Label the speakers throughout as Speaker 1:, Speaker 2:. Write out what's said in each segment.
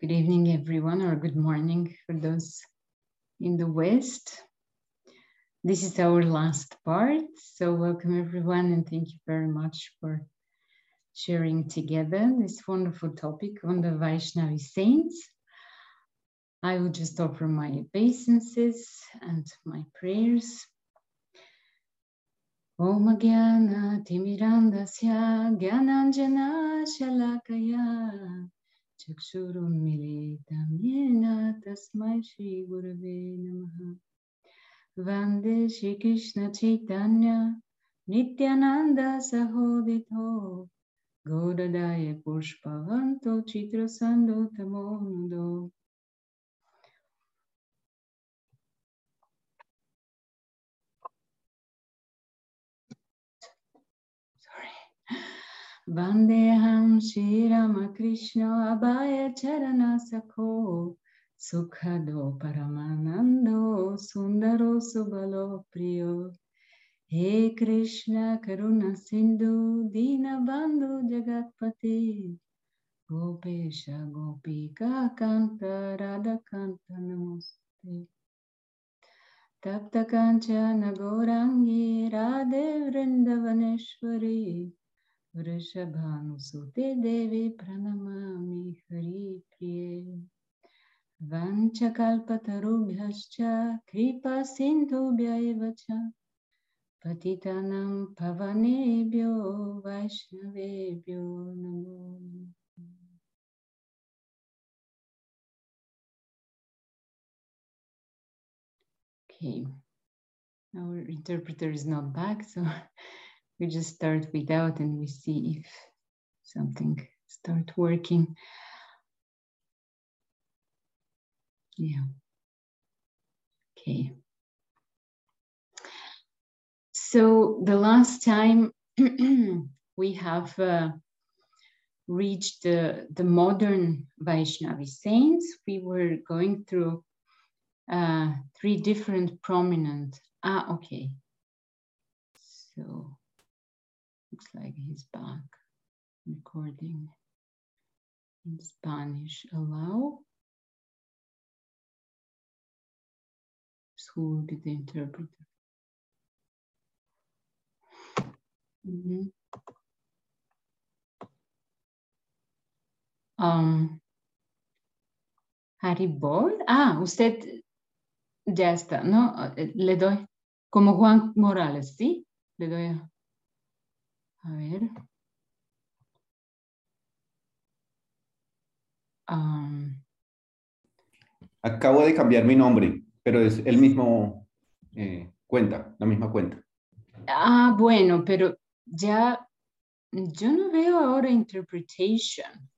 Speaker 1: Good evening, everyone, or good morning for those in the West. This is our last part. So, welcome, everyone, and thank you very much for sharing together this wonderful topic on the Vaishnavi saints. I will just offer my obeisances and my prayers. Timirandasya Gyananjana Shalakaya चक्षुरुन्मिलितं येन तस्मै श्रीगुरवे नमः। वंदे Sri Krishna Chaitanya नित्यानन्दसहोदितो गौरदाय पुष्पवन्तो चित्रसन्दो तमोनुदो Vandeham वन्देऽहं श्रीरामकृष्ण अभयचरणसखो सुखदो परमानंदो सुन्दरो सुबलो प्रियो। हे कृष्ण करुण सिंधु, दीन बंधु जगतपति। गोपेश गोपी गोपिकान्त राधाकान्त, नमस्ते। तप्त तप्तकाञ्चन, गौराङ्गी, राधे वृंदवनेश्वरी वृषभानुसुते देवी प्रणमामि हरिप्रिये वञ्चकल्पतरुभ्यश्च कृपा सिन्धुभ्य एव च पतितानां पवनेभ्यो वैष्णवेभ्यो नमो Okay, our interpreter is not back, so we just start without and we see if something start working. Yeah. Okay. So the last time we have uh, reached the, the modern Vaishnavi saints, we were going through uh, three different prominent, ah, okay. So Looks like he's back. Recording in Spanish. Allow. Who will be the interpreter? Mm -hmm. um, Haribol. Ah, usted ya está, ¿no? Le doy como Juan Morales, ¿sí? Le doy a... Ver. Um,
Speaker 2: Acabo de cambiar mi nombre, pero es el mismo eh, cuenta, la misma cuenta.
Speaker 1: Ah, bueno, pero ya yo no veo ahora interpretation.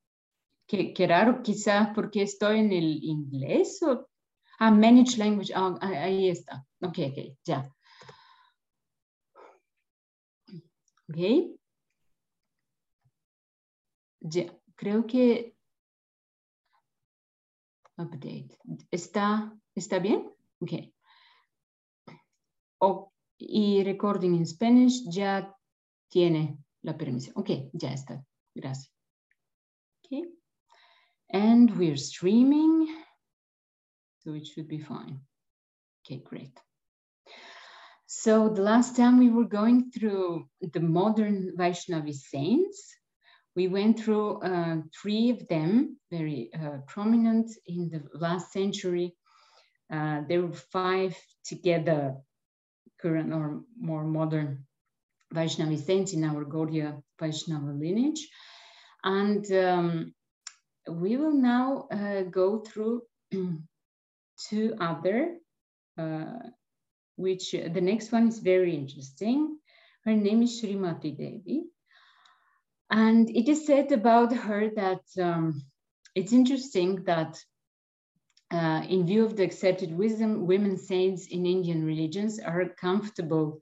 Speaker 1: Qué, qué raro, quizás porque estoy en el inglés o... Ah, manage language, ah, ahí está. Ok, ok, ya. Ok. Ya, creo que update. ¿Está, está bien? Ok. Y recording in Spanish ya tiene la permisión. Ok, ya está. Gracias. Okay. And we're streaming. So it should be fine. Okay, great. So the last time we were going through the modern Vaishnavi saints, we went through uh, three of them, very uh, prominent in the last century. Uh, there were five together, current or more modern Vaishnavi saints in our Gaudiya Vaishnava lineage. And um, we will now uh, go through two other uh, which uh, the next one is very interesting. Her name is Srimati Devi. And it is said about her that um, it's interesting that uh, in view of the accepted wisdom, women saints in Indian religions are comfortable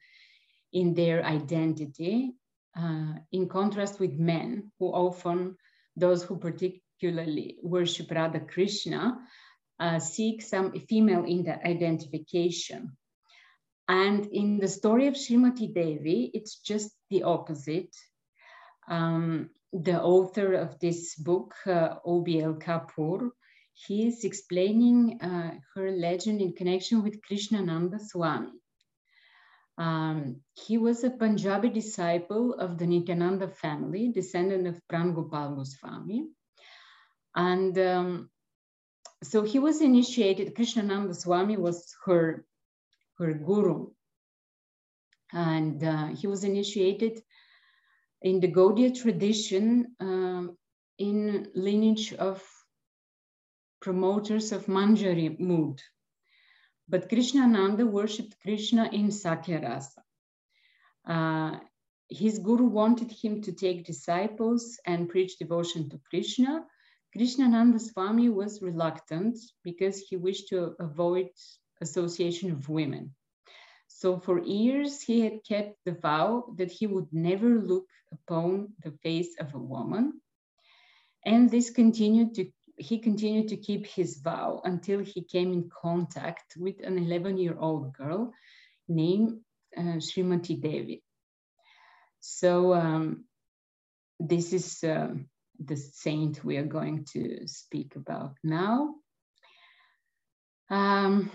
Speaker 1: in their identity, uh, in contrast with men who often, those who particularly worship Radha Krishna, uh, seek some female identification. And in the story of Srimati Devi, it's just the opposite. Um, the author of this book, uh, OBL Kapoor, he is explaining uh, her legend in connection with Krishnananda Swami. Um, he was a Punjabi disciple of the Nityananda family, descendant of Prangopal Goswami. And um, so he was initiated, Krishnananda Swami was her, her guru. And uh, he was initiated in the Gaudiya tradition um, in lineage of promoters of Manjari mood. But Krishna Krishnananda worshipped Krishna in Sakyarasa. Uh, his guru wanted him to take disciples and preach devotion to Krishna. Krishna Krishnananda Swami was reluctant because he wished to avoid association of women. So for years, he had kept the vow that he would never look upon the face of a woman. And this continued to, he continued to keep his vow until he came in contact with an 11 year old girl named uh, Srimati Devi. So um, this is uh, the saint we are going to speak about now. Um,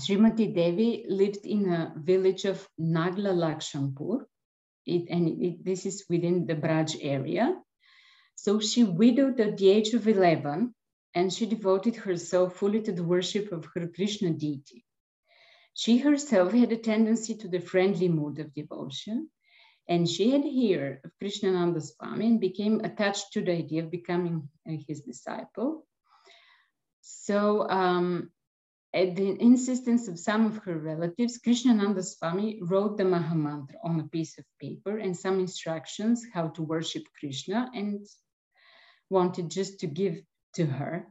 Speaker 1: Srimati Devi lived in a village of Nagla Lakshampur, it, and it, this is within the Braj area. So she widowed at the age of 11 and she devoted herself fully to the worship of her Krishna deity. She herself had a tendency to the friendly mood of devotion, and she had heard of Krishnananda Swami and became attached to the idea of becoming uh, his disciple. So um, at the insistence of some of her relatives, Krishnananda Swami wrote the Mahamantra on a piece of paper and some instructions how to worship Krishna and wanted just to give to her.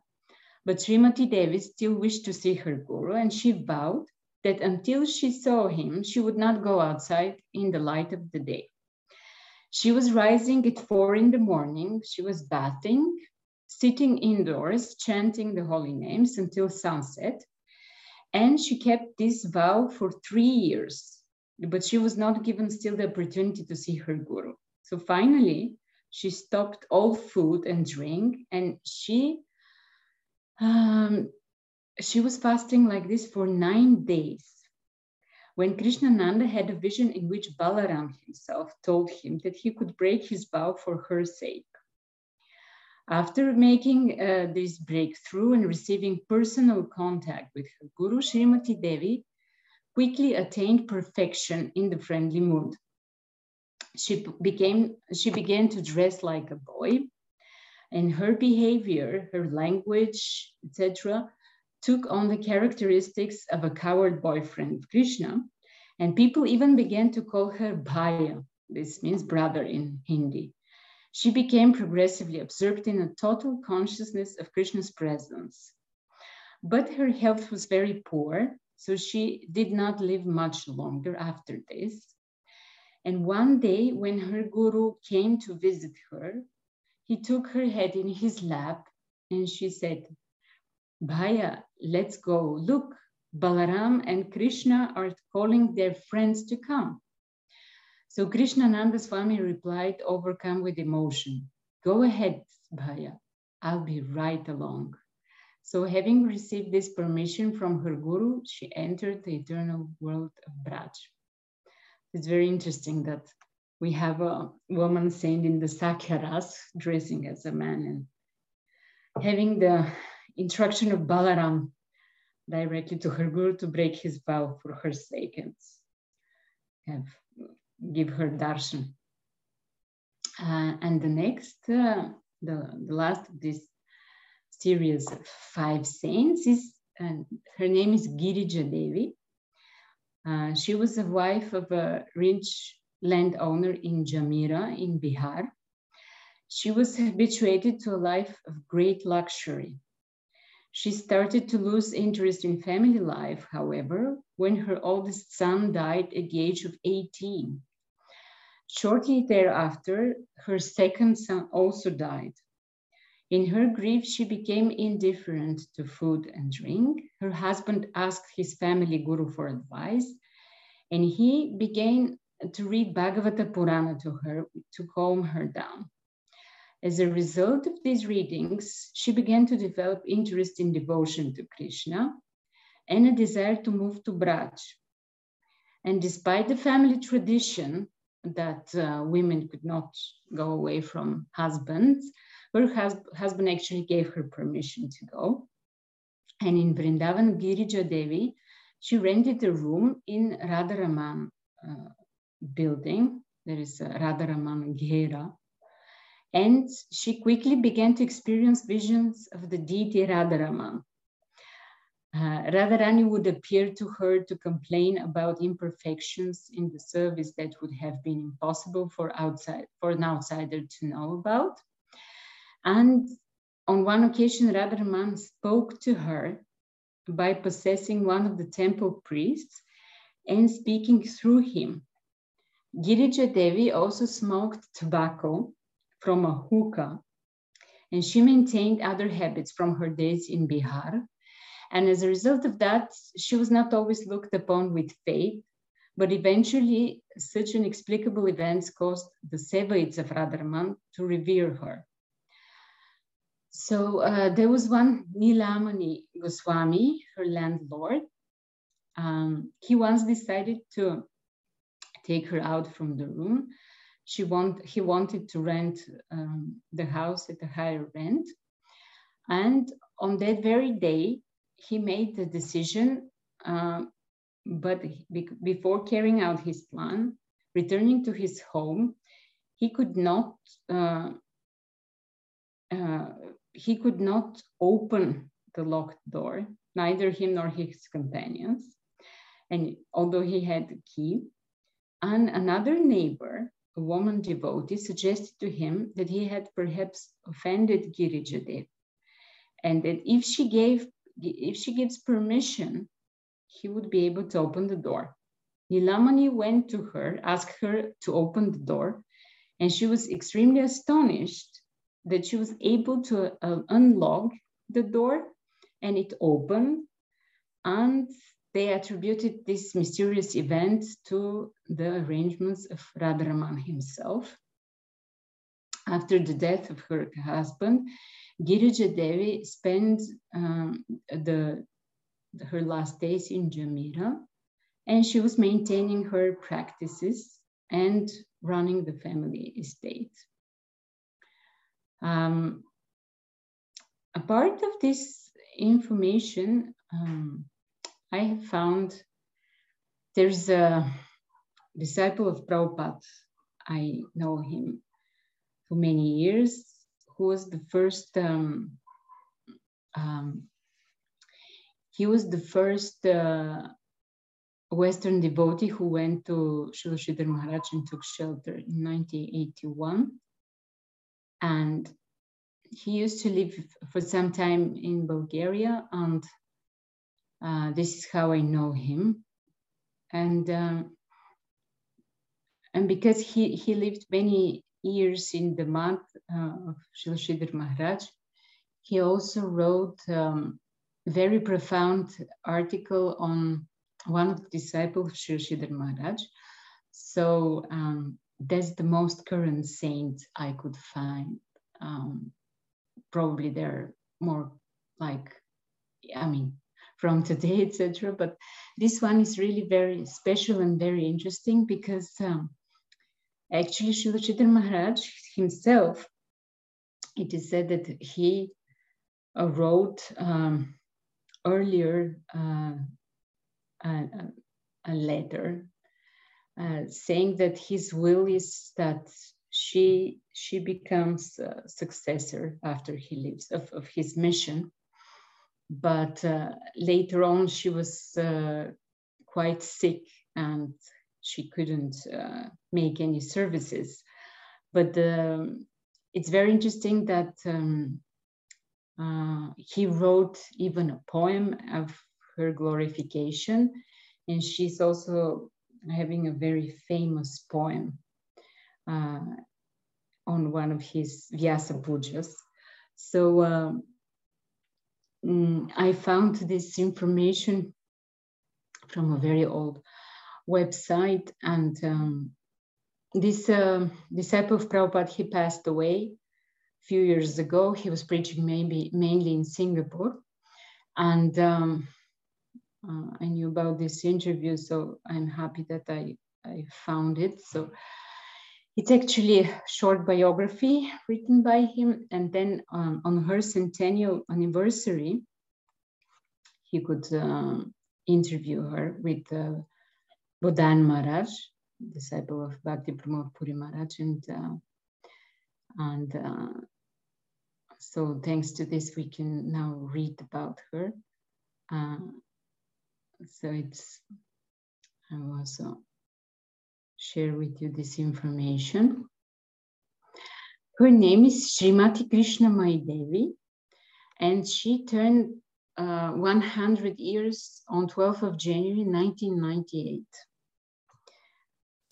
Speaker 1: But Srimati Devi still wished to see her guru and she vowed that until she saw him, she would not go outside in the light of the day. She was rising at four in the morning, she was bathing, sitting indoors, chanting the holy names until sunset and she kept this vow for three years, but she was not given still the opportunity to see her guru. So finally, she stopped all food and drink, and she um, she was fasting like this for nine days. When Krishnananda had a vision in which Balaram himself told him that he could break his vow for her sake. After making uh, this breakthrough and receiving personal contact with her guru, Srimati Devi quickly attained perfection in the friendly mood. She became she began to dress like a boy, and her behavior, her language, etc., took on the characteristics of a coward boyfriend Krishna, and people even began to call her Bhaya. This means brother in Hindi. She became progressively absorbed in a total consciousness of Krishna's presence. But her health was very poor, so she did not live much longer after this. And one day, when her guru came to visit her, he took her head in his lap and she said, Bhaya, let's go. Look, Balaram and Krishna are calling their friends to come. So Krishnananda Swami replied, overcome with emotion, Go ahead, Bhaya, I'll be right along. So having received this permission from her guru, she entered the eternal world of Braj. It's very interesting that we have a woman saint in the Sakyaras dressing as a man and having the instruction of Balaram directly to her guru to break his vow for her sake and have give her darshan. Uh, and the next, uh, the, the last of this series of five saints is, uh, her name is Girija Devi. Uh, she was the wife of a rich landowner in Jamira in Bihar. She was habituated to a life of great luxury. She started to lose interest in family life, however, when her oldest son died at the age of 18. Shortly thereafter, her second son also died. In her grief, she became indifferent to food and drink. Her husband asked his family guru for advice, and he began to read Bhagavata Purana to her to calm her down. As a result of these readings, she began to develop interest in devotion to Krishna and a desire to move to Braj. And despite the family tradition that uh, women could not go away from husbands, her hus husband actually gave her permission to go. And in Vrindavan, Girija Devi, she rented a room in Radharaman uh, building. There is Radharaman Ghera. And she quickly began to experience visions of the deity Radharaman. Uh, Radharani would appear to her to complain about imperfections in the service that would have been impossible for outside for an outsider to know about. And on one occasion, Radharaman spoke to her by possessing one of the temple priests and speaking through him. Girija Devi also smoked tobacco from a hookah, and she maintained other habits from her days in Bihar and as a result of that, she was not always looked upon with faith, but eventually such inexplicable events caused the Sevaites of Radharaman to revere her. So uh, there was one Nilamani Goswami, her landlord. Um, he once decided to take her out from the room. She want, he wanted to rent um, the house at a higher rent. And on that very day, he made the decision, uh, but be before carrying out his plan, returning to his home, he could not uh, uh, he could not open the locked door, neither him nor his companions. And although he had the key, and another neighbor, a woman devotee, suggested to him that he had perhaps offended Girija Devi, and that if she gave if she gives permission, he would be able to open the door. Nilamani went to her, asked her to open the door, and she was extremely astonished that she was able to uh, unlock the door and it opened. And they attributed this mysterious event to the arrangements of Radharaman himself. After the death of her husband, Girija Devi spent um, the, her last days in Jamira, and she was maintaining her practices and running the family estate. Um, a part of this information, um, I have found there's a disciple of Prabhupada. I know him for many years who was the first um, um, he was the first uh, Western devotee who went to Srila Maharaj and took shelter in 1981. And he used to live for some time in Bulgaria, and uh, this is how I know him. And um, and because he he lived many years in the month uh, of Srila Sridhar Maharaj, he also wrote um, very profound article on one of the disciples of Srila Sridhar Maharaj. So um, that's the most current saint I could find. Um, probably there are more like, I mean, from today, etc. But this one is really very special and very interesting because um, Actually, Srila Maharaj himself, it is said that he uh, wrote um, earlier uh, a, a, letter uh, saying that his will is that she she becomes successor after he leaves of, of his mission. But uh, later on, she was uh, quite sick and she couldn't uh, make any services. But it's very interesting that um, uh, he wrote even a poem of her glorification, and she's also having a very famous poem uh, on one of his Vyasa Pujas. So um, mm, I found this information from a very old website. And um, this uh, disciple of Prabhupada, he passed away a few years ago. He was preaching maybe mainly in Singapore. And um, uh, I knew about this interview, so I'm happy that I, I found it. So it's actually a short biography written by him. And then um, on her centennial anniversary, he could uh, interview her with uh, Bodhayan Maharaj, disciple of Bhakti Pramod Puri Maharaj. And, uh, and uh, so thanks to this, we can now read about her. Uh, so it's, I will also share with you this information. Her name is Srimati Krishna Devi, and she turned uh, 100 years on 12th of January 1998.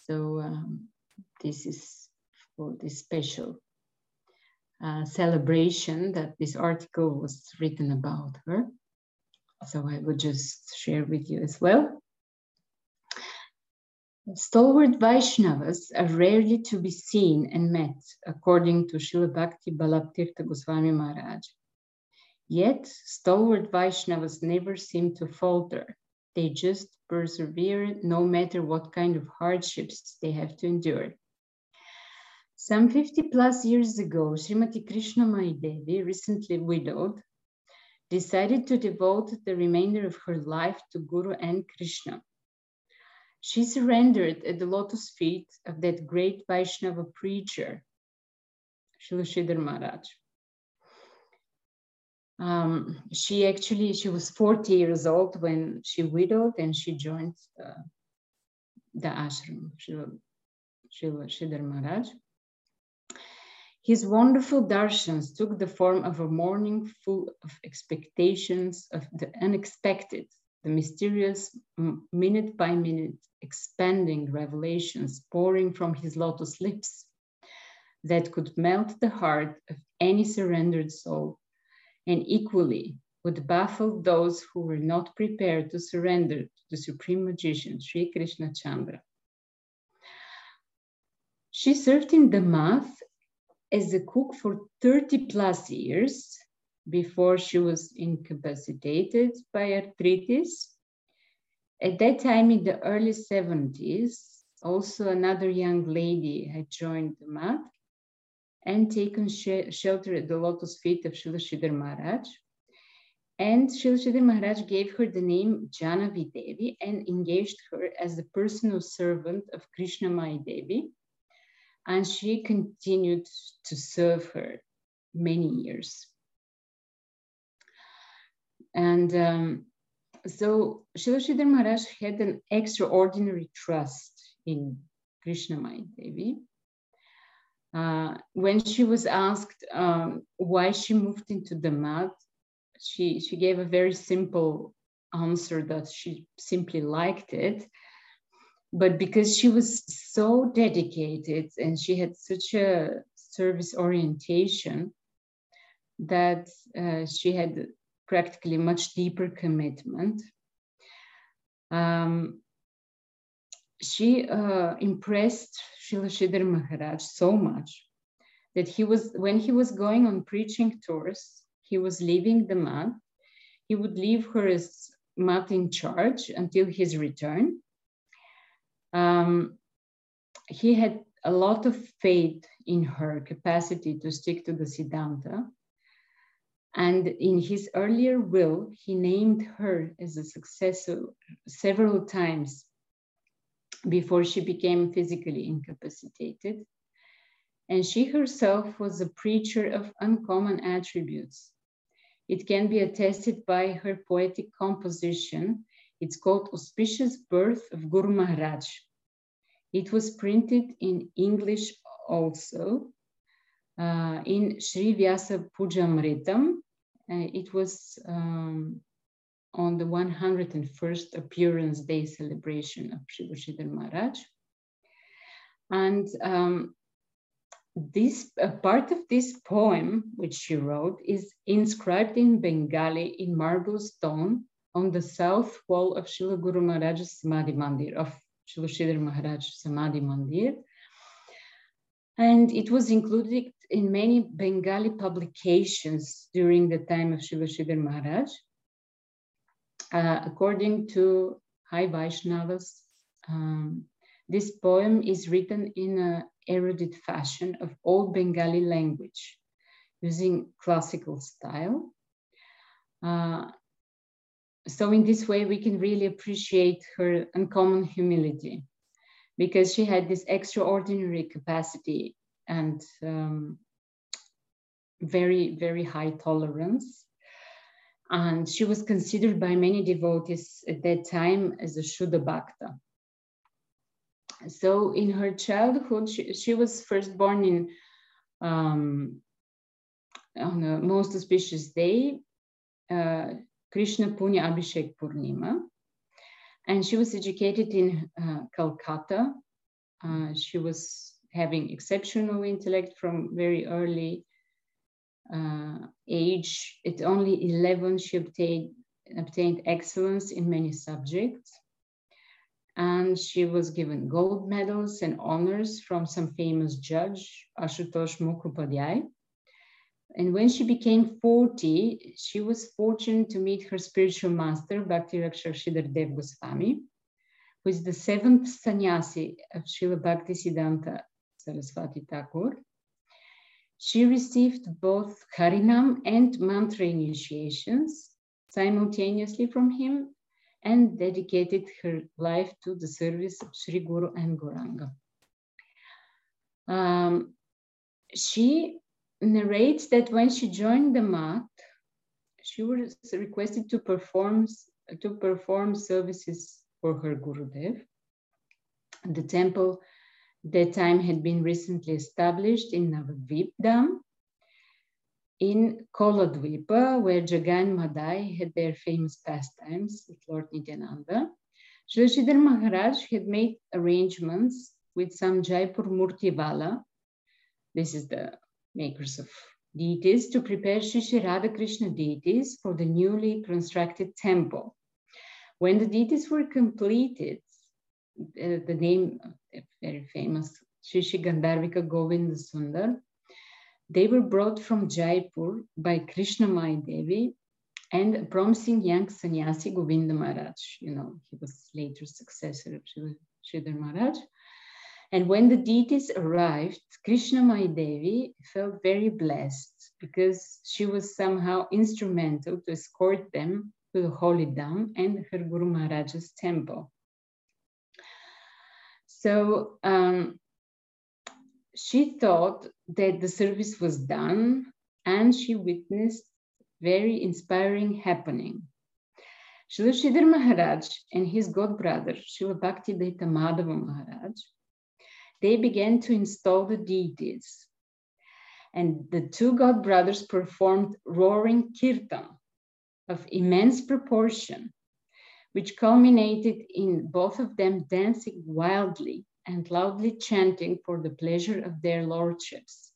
Speaker 1: So um, this is for this special uh, celebration that this article was written about her. So I would just share with you as well. Stalwart Vaishnavas are rarely to be seen and met, according to Srila Bhakti Ballabh Tirtha Goswami Maharaj. Yet, stalwart Vaishnavas never seem to falter. They just persevere no matter what kind of hardships they have to endure. Some 50 plus years ago, Srimati Krishna Devi, recently widowed, decided to devote the remainder of her life to Guru and Krishna. She surrendered at the lotus feet of that great Vaishnava preacher, Srila Maharaj. Um, she actually, she was 40 years old when she widowed and she joined the ashram, Srila Sridhar Maharaj. His wonderful darshans took the form of a morning full of expectations of the unexpected, the mysterious, minute by minute, expanding revelations pouring from his lotus lips that could melt the heart of any surrendered soul and equally would baffle those who were not prepared to surrender to the supreme magician, Sri Krishna Chandra. She served in the math as a cook for 30 plus years before she was incapacitated by arthritis. At that time, in the early 70s, also another young lady had joined the math and taken sh shelter at the lotus feet of Srila Maharaj. And Srila Maharaj gave her the name Jahnavi Devi and engaged her as the personal servant of Krishna Mai Devi and she continued to serve her many years. And um, so Srila Maharaj had an extraordinary trust in Krishnamai Devi. Uh, when she was asked um, why she moved into the math, she, she gave a very simple answer that she simply liked it but because she was so dedicated and she had such a service orientation that uh, she had practically much deeper commitment. Um, she uh, impressed Srila Maharaj so much that he was, when he was going on preaching tours, he was leaving the math. He would leave her as math in charge until his return um, he had a lot of faith in her capacity to stick to the Siddhanta. And in his earlier will, he named her as a successor several times before she became physically incapacitated. And she herself was a preacher of uncommon attributes. It can be attested by her poetic composition it's called Auspicious Birth of Guru Maharaj. It was printed in English also uh, in Sri Vyasa Pujamritam. Uh, it was um, on the 101st appearance day celebration of Sri Sridhar Maharaj. And um, this uh, part of this poem, which she wrote, is inscribed in Bengali in marble stone on the south wall of Srila Guru Maharaj's Samadhi Mandir, of Srila Sridhar Maharaj Samadhi Mandir. And it was included in many Bengali publications during the time of Srila Sridhar Maharaj. Uh, according to High Vaishnavas, um, this poem is written in an erudite fashion of old Bengali language using classical style. Uh, so in this way, we can really appreciate her uncommon humility because she had this extraordinary capacity and um, very, very high tolerance. And she was considered by many devotees at that time as a Shuddha Bhakta. So in her childhood, she, she was first born in um, on a most auspicious day, uh, Krishna Pushya Abhishek Purnima. And she was educated in uh, Calcutta. Uh, she was having exceptional intellect from very early Uh, age. At only 11, she obtained, obtained excellence in many subjects. And she was given gold medals and honors from some famous judge, Ashutosh Mukhopadhyay. And when she became 40, she was fortunate to meet her spiritual master, Bhakti Rakshak Dev Goswami, who is the seventh sannyasi of Srila Bhakti Siddhanta Saraswati Thakur. She received both Harinam and mantra initiations simultaneously from him and dedicated her life to the service of Sri Guru and Gauranga. Um, she narrates that when she joined the math, she was requested to perform to perform services for her Gurudev. The temple that time had been recently established in Navadvip in Koladvipa, where Jagai and Madai had their famous pastimes with Lord Nityananda. Srila Maharaj had made arrangements with some Jaipur Murtiwala. This is the makers of deities to prepare Shri Radha Krishna deities for the newly constructed temple. When the deities were completed, uh, the name very famous Shri Gandharvika Govinda Sundar, they were brought from Jaipur by Krishna Mai Devi and a promising young sannyasi Govinda Maharaj. You know, he was later successor of Sridhar Maharaj. And when the deities arrived, Krishna Mai Devi felt very blessed because she was somehow instrumental to escort them to the Holy Dham and her Guru Maharaj's temple. So um, she thought that the service was done and she witnessed very inspiring happening. Srila Sridhar Maharaj and his god brother, Srila Bhakti Madhava Maharaj, they began to install the deities. And the two god brothers performed roaring kirtan of immense proportion, which culminated in both of them dancing wildly and loudly chanting for the pleasure of their lordships.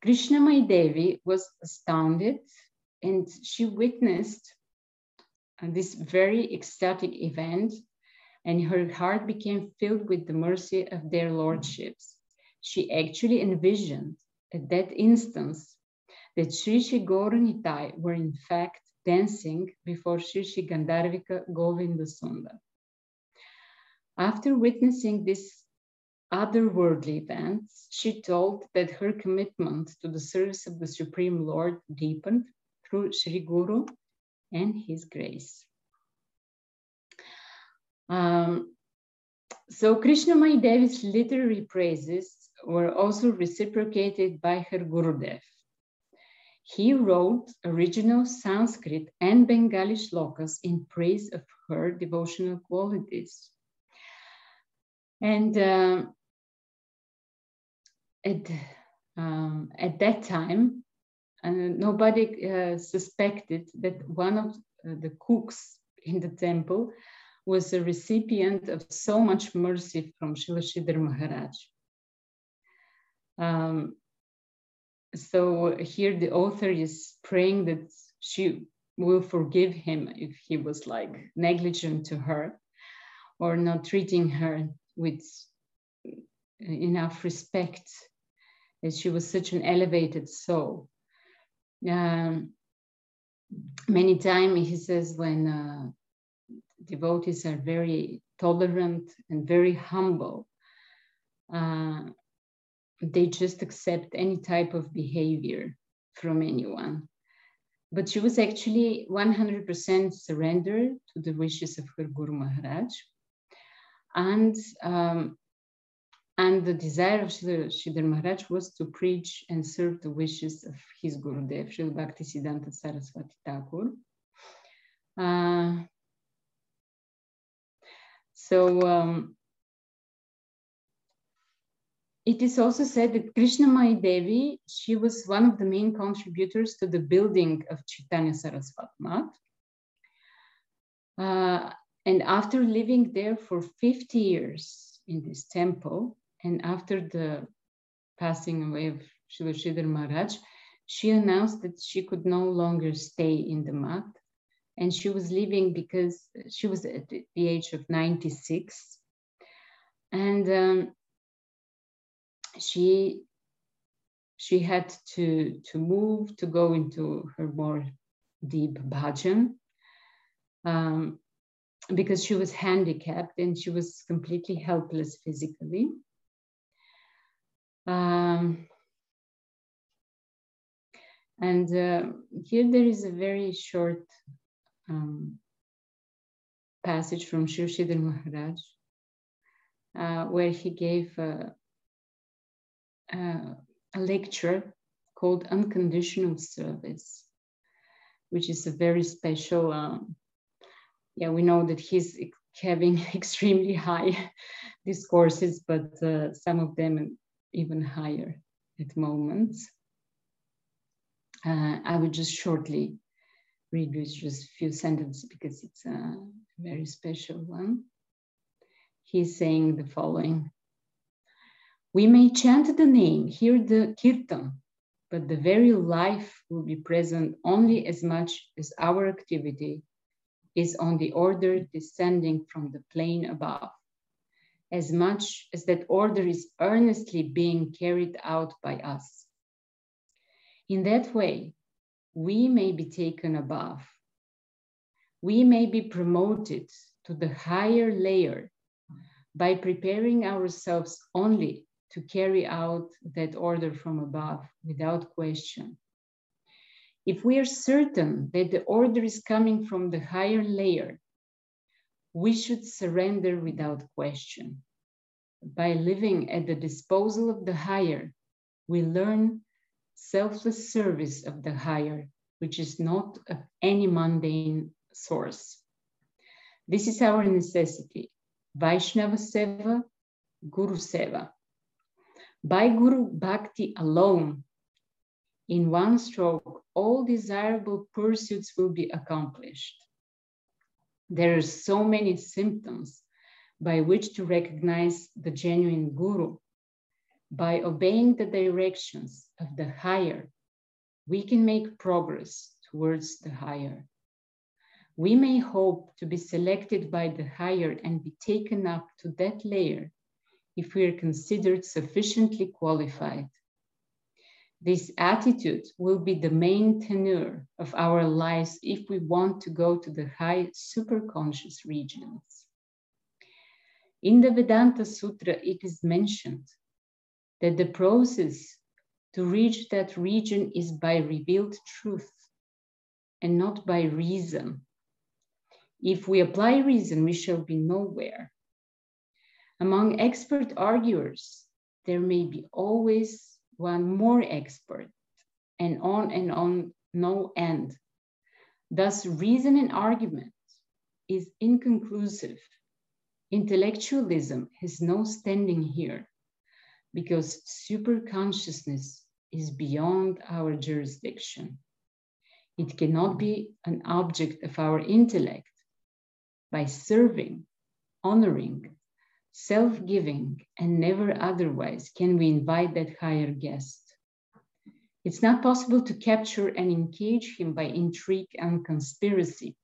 Speaker 1: Krishna Mai Devi was astounded and she witnessed uh, this very ecstatic event and her heart became filled with the mercy of their lordships. She actually envisioned at that instance that Sri Sri Gauranitai were in fact dancing before Sri Gandharvika Govinda Sundar. After witnessing this otherworldly events, she told that her commitment to the service of the Supreme Lord deepened through Sri Guru and his grace. Um, so Krishna Mai Devi's literary praises were also reciprocated by her Gurudev. He wrote original Sanskrit and Bengali shlokas in praise of her devotional qualities. And uh, at, um, at that time, uh, nobody uh, suspected that one of uh, the cooks in the temple was a recipient of so much mercy from Srila Maharaj. Um, so here the author is praying that she will forgive him if he was like negligent to her or not treating her with enough respect as she was such an elevated soul. Um, many times he says when uh, devotees are very tolerant and very humble, uh, they just accept any type of behavior from anyone. But she was actually 100% surrendered to the wishes of her Guru Maharaj. And, um, and the desire of Sridhar Maharaj was to preach and serve the wishes of his Gurudev, Srila Bhakti Siddhanta Saraswati Thakur. Uh, so um, it is also said that Krishnamai Devi, she was one of the main contributors to the building of Chaitanya Saraswat Math. Uh, and after living there for 50 years in this temple, and after the passing away of Srila Sridhar Maharaj, she announced that she could no longer stay in the math. And she was leaving because she was at the age of 96. And um, she she had to to move to go into her more deep bhajan um, because she was handicapped and she was completely helpless physically. Um, and uh, here there is a very short um, passage from Sri Maharaj uh, where he gave uh, a lecture called Unconditional Service, which is a very special. Um, yeah, we know that he's having extremely high discourses, but uh, some of them even higher at moments. Uh, I would just shortly read you just a few sentences because it's a very special one. He's saying the following we may chant the name, hear the kirtan, but the very life will be present only as much as our activity is on the order descending from the plane above, as much as that order is earnestly being carried out by us. In that way, we may be taken above. We may be promoted to the higher layer by preparing ourselves only to carry out that order from above without question. If we are certain that the order is coming from the higher layer, we should surrender without question. By living at the disposal of the higher, we learn selfless service of the higher, which is not of any mundane source. This is our necessity. Vaishnava Seva, Guru Seva. By Guru Bhakti alone, in one stroke, all desirable pursuits will be accomplished. There are so many symptoms by which to recognize the genuine Guru. By obeying the directions of the higher, we can make progress towards the higher. We may hope to be selected by the higher and be taken up to that layer if we are considered sufficiently qualified. This attitude will be the main tenor of our lives if we want to go to the high superconscious regions. In the Vedanta Sutra, it is mentioned that the process to reach that region is by revealed truth and not by reason. If we apply reason, we shall be nowhere. Among expert arguers, there may be always one more expert, and on and on, no end. Thus, reason and argument is inconclusive. Intellectualism has no standing here because superconsciousness is beyond our jurisdiction. It cannot be an object of our intellect. By serving, honoring, self giving, and never otherwise can we invite that higher guest. It's not possible to capture and engage him by intrigue and conspiracy.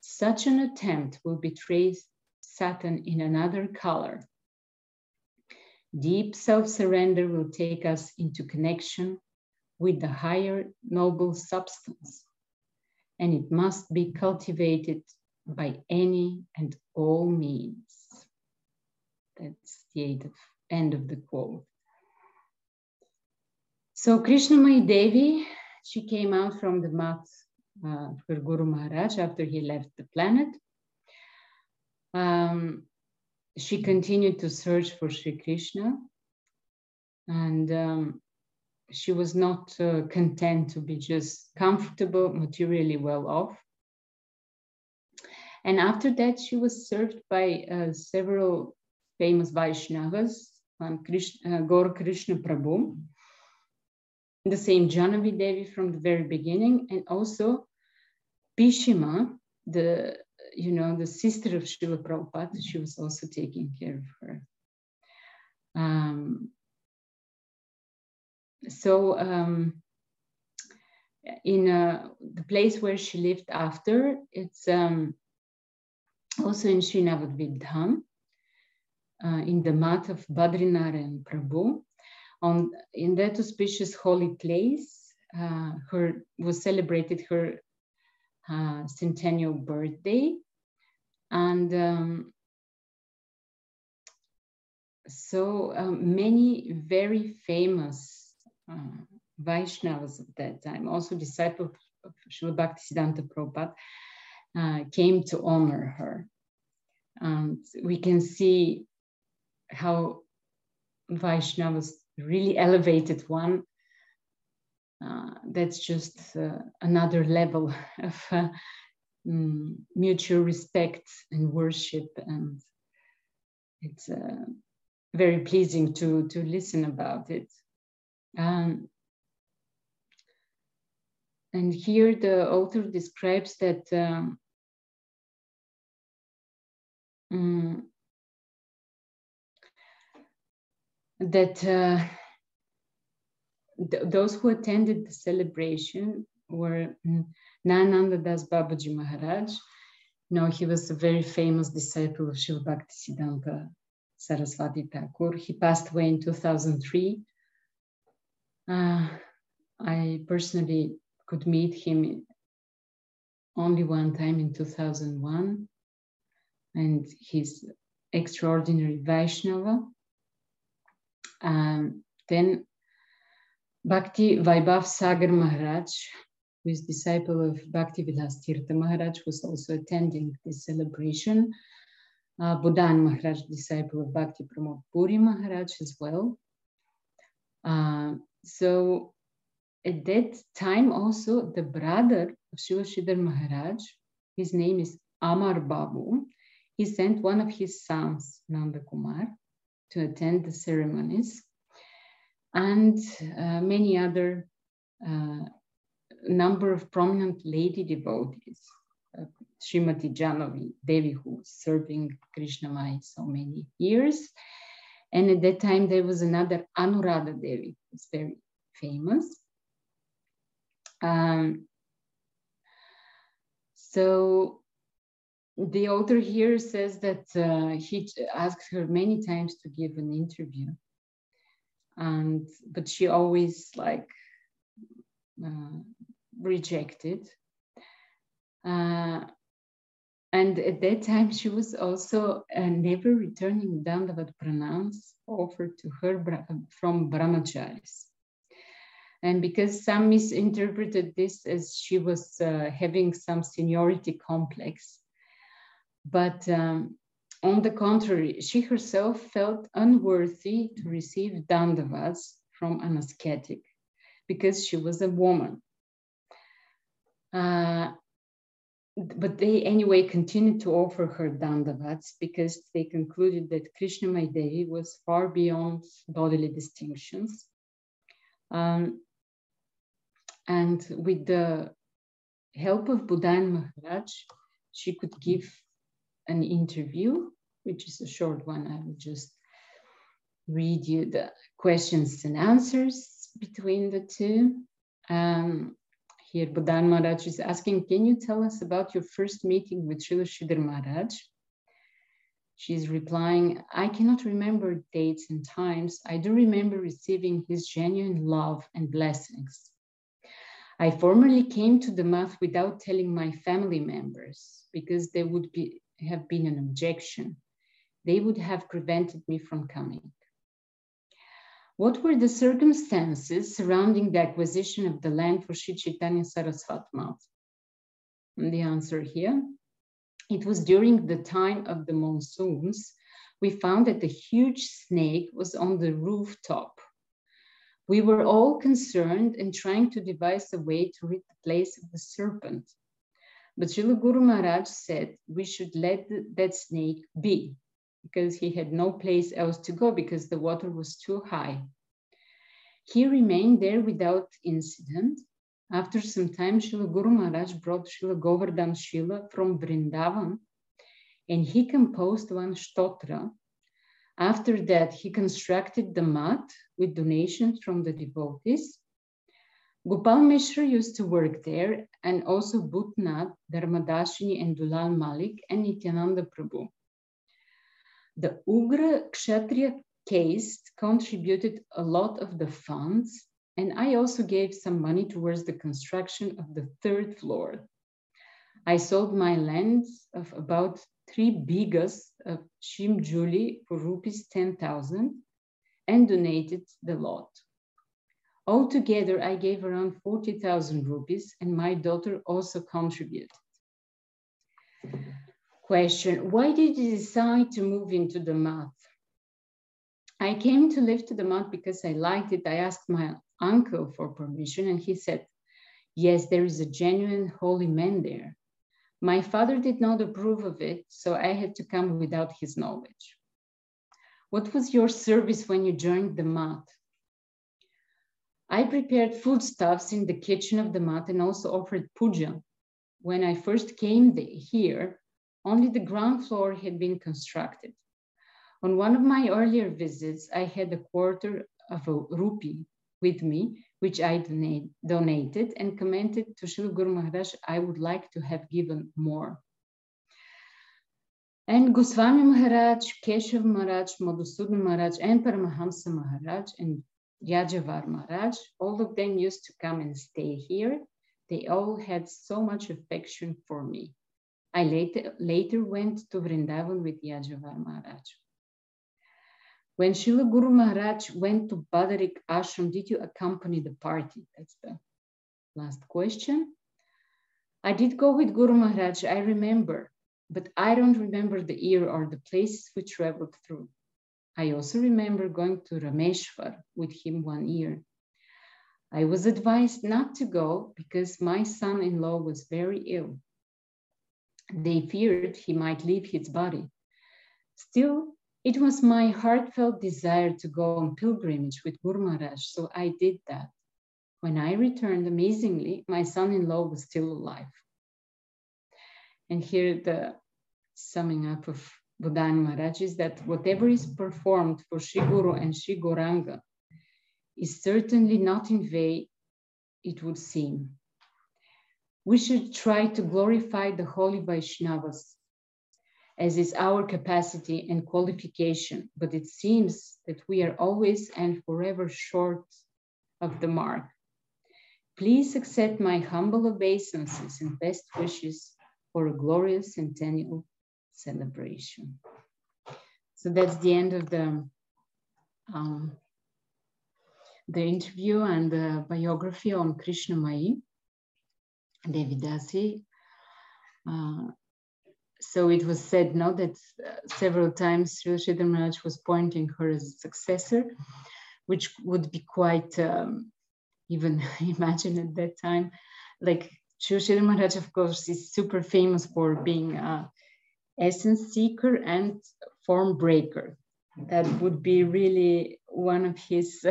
Speaker 1: Such an attempt will betray Satan in another color. Deep self-surrender will take us into connection with the higher noble substance, and it must be cultivated by any and all means. That's the end of the quote. So Krishnamai Devi, she came out from the math uh, Guru Maharaj after he left the planet. Um, she continued to search for Sri Krishna and um, she was not uh, content to be just comfortable, materially well off. And after that, she was served by uh, several famous Vaishnavas, um, Krishna, uh, Gaur Krishna Prabhu, the same Jahnavi Devi from the very beginning, and also Bhishima, the you know the sister of Srila Prabhupada, she was also taking care of her. Um, so um, in uh, the place where she lived after, it's um, also in Sri Navadwip Dham, uh, in the math of Badrinarayan Prabhu. On, in that auspicious holy place, uh, her was celebrated her uh, centennial birthday. And um, so um, many very famous uh, Vaishnavas of that time, also disciples of Srila Bhaktisiddhanta Prabhupada, uh, came to honor her. And we can see how Vaishnavas really elevated one. Uh, that's just uh, another level of uh, mm, mutual respect and worship, and it's uh, very pleasing to to listen about it. Um, and here the author describes that um, um, that uh, th those who attended the celebration were mm, Nananda Das Babaji Maharaj. Know, he was a very famous disciple of Srila Bhakti Siddhanta Saraswati Thakur. He passed away in 2003. Uh, I personally could meet him only one time in 2001, and he's extraordinary Vaishnava. Um, then Bhakti Vaibhav Sagar Maharaj, who is disciple of Bhakti Vilas Tirtha Maharaj, was also attending this celebration. Uh, Bodhayan Maharaj, disciple of Bhakti Pramod Puri Maharaj as well. Uh, so at that time also the brother of Srila Sridhar Maharaj, his name is Amar Babu, he sent one of his sons, Nanda Kumar, to attend the ceremonies and uh, many other uh, number of prominent lady devotees. Uh, Srimati Jahnavi Devi, who was serving Krishna Mai so many years. And at that time, there was another Anuradha Devi, who's very famous. Um, so the author here says that uh, he asked her many times to give an interview. And but she always like uh, rejected. Uh, and at that time she was also uh, never returning dandavat pranams offered to her from brahmacharis. And because some misinterpreted this as she was uh, having some seniority complex but um, on the contrary, she herself felt unworthy to receive dandavats from an ascetic because she was a woman. Uh, but they anyway continued to offer her dandavats because they concluded that Krishna Devi was far beyond bodily distinctions. Um, and with the help of Bodhayan Maharaj, she could give an interview, which is a short one. I will just read you the questions and answers between the two. Um, here, Bodhayan Maharaj is asking, can you tell us about your first meeting with Srila Sridhar Maharaj? She's replying, I cannot remember dates and times. I do remember receiving his genuine love and blessings. I formerly came to the math without telling my family members because they would be, have been an objection. They would have prevented me from coming. What were the circumstances surrounding the acquisition of the land for Sri Chaitanya Saraswat Math? The answer here, it was during the time of the monsoons, we found that a huge snake was on the rooftop we were all concerned and trying to devise a way to rid the place of the serpent. But Srila Guru Maharaj said we should let that snake be because he had no place else to go because the water was too high. He remained there without incident. After some time, Srila Guru Maharaj brought Srila Govardhan Shila from Vrindavan and he composed one stotra after that, he constructed the math with donations from the devotees. Gopal Mishra used to work there, and also Bhutnath, Dharmadashini, and Dulal Malik, and Nityananda Prabhu. The Ugra Kshatriya caste contributed a lot of the funds, and I also gave some money towards the construction of the third floor. I sold my lands of about three bigas of Shimjuli for rupees 10,000 and donated the lot. Altogether, I gave around 40,000 rupees and my daughter also contributed. Question, why did you decide to move into the math? I came to live to the math because I liked it. I asked my uncle for permission and he said, yes, there is a genuine holy man there. My father did not approve of it, so I had to come without his knowledge. What was your service when you joined the math? I prepared foodstuffs in the kitchen of the math and also offered puja. When I first came here, only the ground floor had been constructed. On one of my earlier visits, I had a quarter of a rupee with me which I donate, donated and commented to Srila Guru Maharaj, I would like to have given more. And Goswami Maharaj, Keshav Maharaj, Madhusudan Maharaj, and Paramahamsa Maharaj, and Yajavar Maharaj, all of them used to come and stay here. They all had so much affection for me. I later, later went to Vrindavan with Yajavar Maharaj. When Srila Guru Maharaj went to Badarik Ashram, did you accompany the party? That's the last question. I did go with Guru Maharaj, I remember, but I don't remember the year or the places we traveled through. I also remember going to Rameshwar with him one year. I was advised not to go because my son in law was very ill. They feared he might leave his body. Still, it was my heartfelt desire to go on pilgrimage with Guru Maharaj, so I did that. When I returned, amazingly, my son-in-law was still alive. And here the summing up of Bodhayan Maharaj is that whatever is performed for Sri Guru and Sri Gauranga is certainly not in vain, it would seem. We should try to glorify the holy Vaishnavas as is our capacity and qualification, but it seems that we are always and forever short of the mark. Please accept my humble obeisances and best wishes for a glorious centennial celebration. So that's the end of the um, the interview and the biography on Krishna Mai, Devidasi. Uh, so it was said now that uh, several times Sri Maharaj was pointing her as a successor, which would be quite um, even imagine at that time. Like Sri Maharaj, of course, is super famous for being a essence seeker and form breaker. That would be really one of his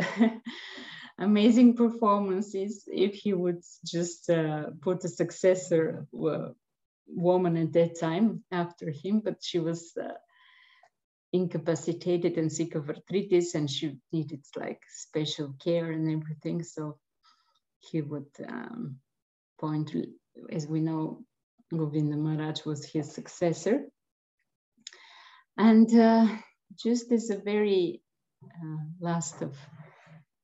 Speaker 1: amazing performances if he would just uh, put a successor woman at that time after him, but she was uh, incapacitated and sick of arthritis, and she needed like special care and everything. So he would um, point, as we know, Govinda Maharaj was his successor. And uh, just as a very uh, last of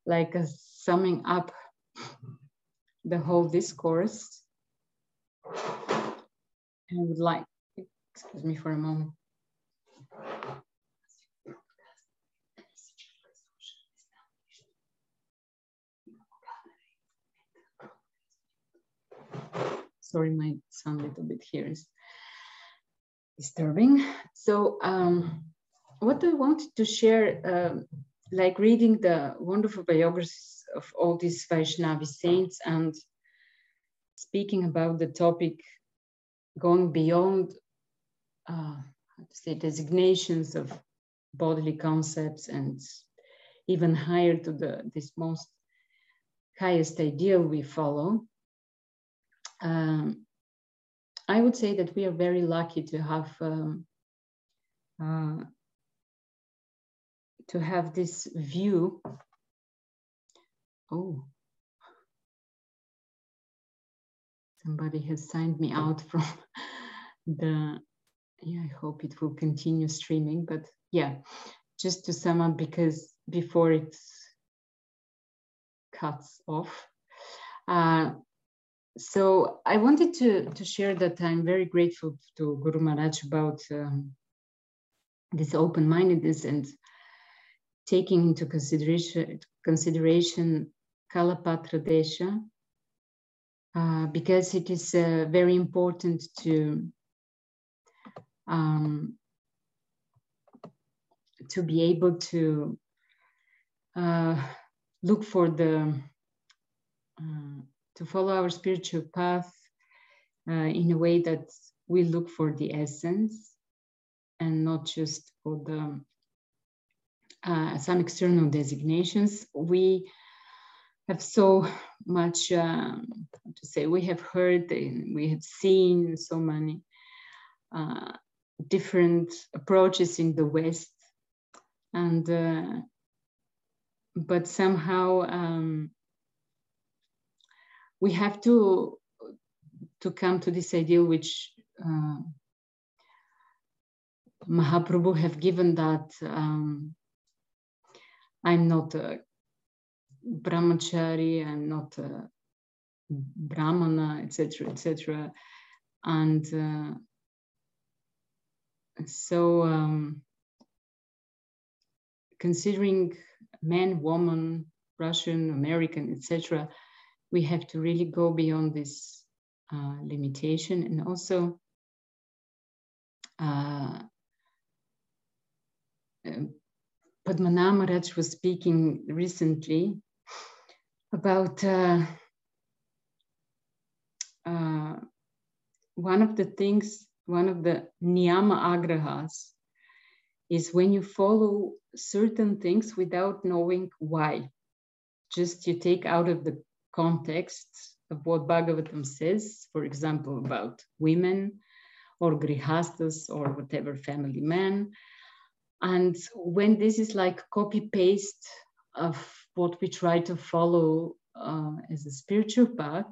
Speaker 1: like a summing up the whole discourse, I would like, excuse me for a moment. Sorry, my sound a little bit here is disturbing. So um, what I wanted to share, uh, like reading the wonderful biographies of all these Vaishnavi saints and speaking about the topic going beyond uh, say designations of bodily concepts and even higher to the this most highest ideal we follow um, I would say that we are very lucky to have um, uh, to have this view. Oh, somebody has signed me out from the. Yeah, I hope it will continue streaming. But yeah, just to sum up, because before it cuts off. Uh, so I wanted to, to share that I'm very grateful to Guru Maharaj about um, this open-mindedness and taking into consideration, consideration Kalapatra Desha, uh, because it is uh, very important to um, to be able to uh, look for the uh, to follow our spiritual path uh, in a way that we look for the essence and not just for the uh, some external designations. We have so much um, to say. We have heard and we have seen so many uh, different approaches in the West, and uh, but somehow um, we have to to come to this ideal which uh, Mahaprabhu have given that um, I'm not a brahmachari, I'm not a brahmana, etc., etc. And uh, so, um, considering man, woman, Russian, American, etc., we have to really go beyond this uh, limitation and also uh, um, Maharaj was speaking recently about uh, uh, one of the things, one of the niyama agrahas is when you follow certain things without knowing why. Just you take out of the context of what Bhagavatam says, for example, about women or grihastas or whatever family man. And when this is like copy paste of what we try to follow uh, as a spiritual path,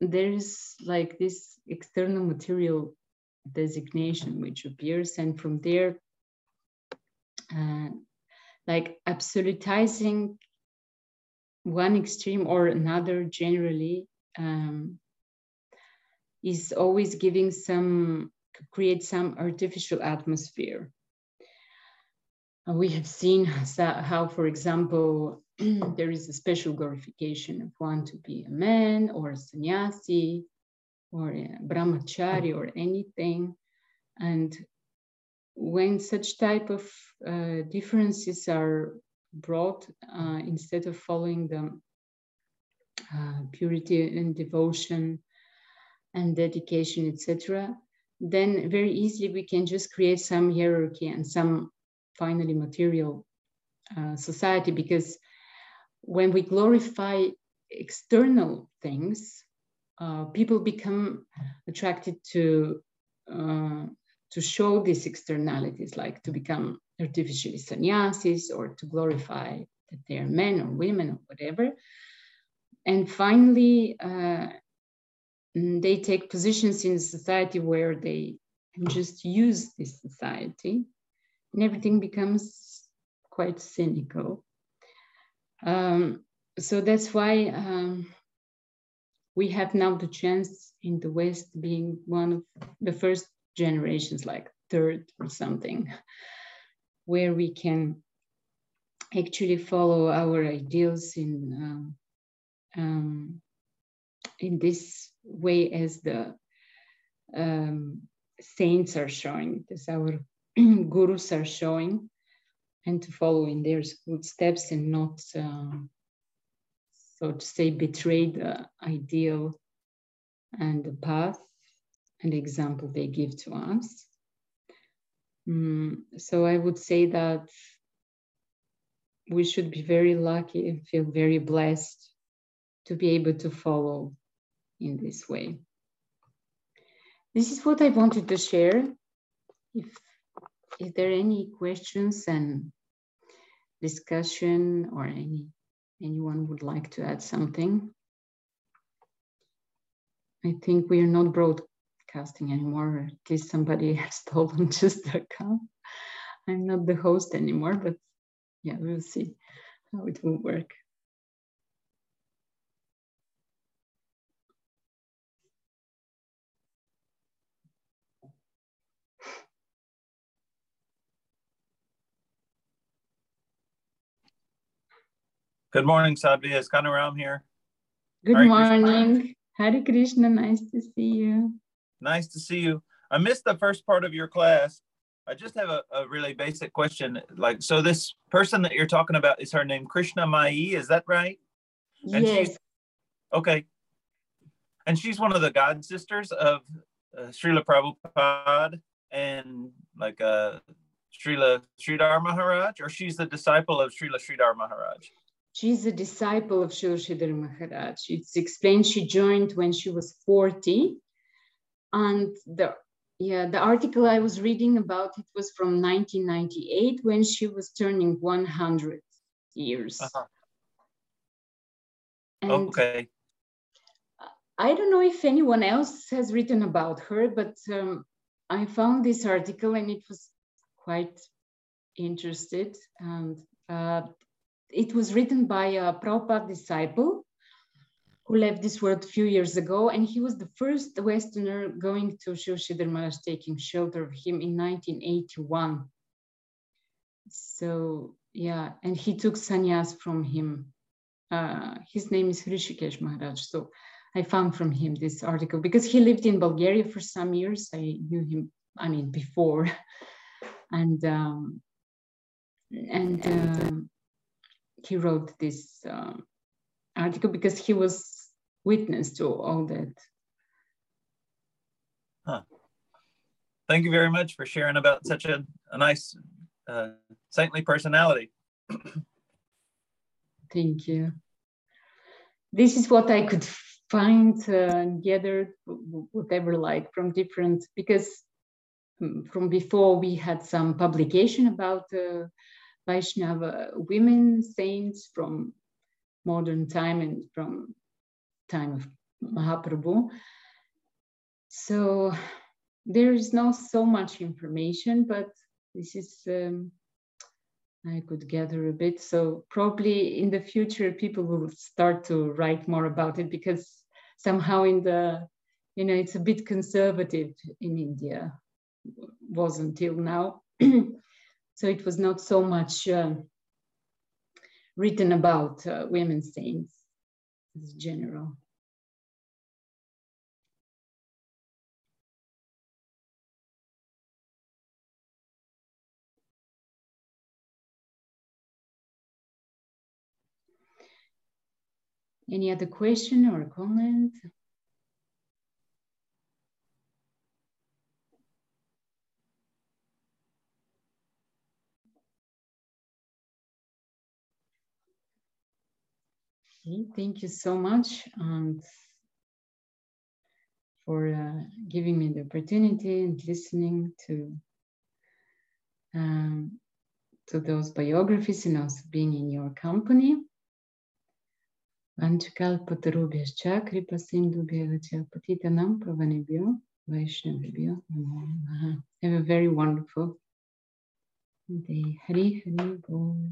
Speaker 1: there is like this external material designation which appears, and from there, uh, like absolutizing one extreme or another generally um, is always giving some create some artificial atmosphere. We have seen how for example there is a special glorification of one to be a man or a sannyasi or a brahmachari or anything. And when such type of uh, differences are brought uh, instead of following the uh, purity and devotion and dedication, etc., then very easily we can just create some hierarchy and some finally material uh, society because when we glorify external things, uh, people become attracted to uh, to show these externalities, like to become artificially sannyasis or to glorify that they are men or women or whatever. And finally, uh, they take positions in society where they just use this society, and everything becomes quite cynical. Um, so that's why um, we have now the chance in the West being one of the first generations, like third or something, where we can actually follow our ideals in um, um, in this way as the um, saints are showing, as our gurus are showing, and to follow in their footsteps and not, um, so to say, betray the ideal and the path and the example they give to us. Mm, so I would say that we should be very lucky and feel very blessed to be able to follow in this way. This is what I wanted to share. If, if there any questions and discussion or any anyone would like to add something. I think we are not broadcasting anymore. At least somebody has stolen just the account. I'm not the host anymore, but yeah, we'll see how it will work.
Speaker 3: Good morning, Sadhvi. It's Kanaram here.
Speaker 1: Good Hare morning. Krishna. Hare Krishna, nice to see you.
Speaker 3: Nice to see you. I missed the first part of your class. I just have a, a really basic question. Like, so this person that you're talking about is her name Krishna Mai, is that right?
Speaker 1: And yes.
Speaker 3: Okay. And she's one of the god sisters of uh, Srila Prabhupada and like uh, Srila Sridhar Maharaj, or she's the disciple of Srila Sridhar Maharaj?
Speaker 1: She's a disciple of Srila Sridhar Maharaj. It's explained she joined when she was 40. And the yeah, the article I was reading about it was from 1998 when she was turning 100 years. Uh-huh.
Speaker 3: okay.
Speaker 1: I don't know if anyone else has written about her, but um, I found this article and it was quite interested. And uh, it was written by a Prabhupada disciple who left this world a few years ago. And he was the first Westerner going to Srila Maharaj, taking shelter of him in 1981. So, yeah, and he took sannyas from him. Uh, his name is Hrishikesh Maharaj. So I found from him this article because he lived in Bulgaria for some years. I knew him, I mean, before. and um, and uh, he wrote this um, article because he was witness to all that.
Speaker 3: Huh. Thank you very much for sharing about such a, a nice, uh, saintly personality.
Speaker 1: Thank you. This is what I could find uh, gathered, whatever like from different, because mm, from before we had some publication about uh, Vaishnava women saints from modern time and from time of Mahaprabhu. So there is not so much information, but this is, um, I could gather a bit. So probably in the future, people will start to write more about it because somehow in the, you know, it's a bit conservative in India, was until now. So it was not so much uh, written about uh, women saints general. Any other question or comment? Okay, thank you so much and for uh, giving me the opportunity and listening to um, to those biographies and also being in your company. Vanchakal patarubhyascha kripa sindhu bhavacha patitanam pavanebhyo Vaishnavibhyo. Have a very wonderful day. Hari Hari Bol.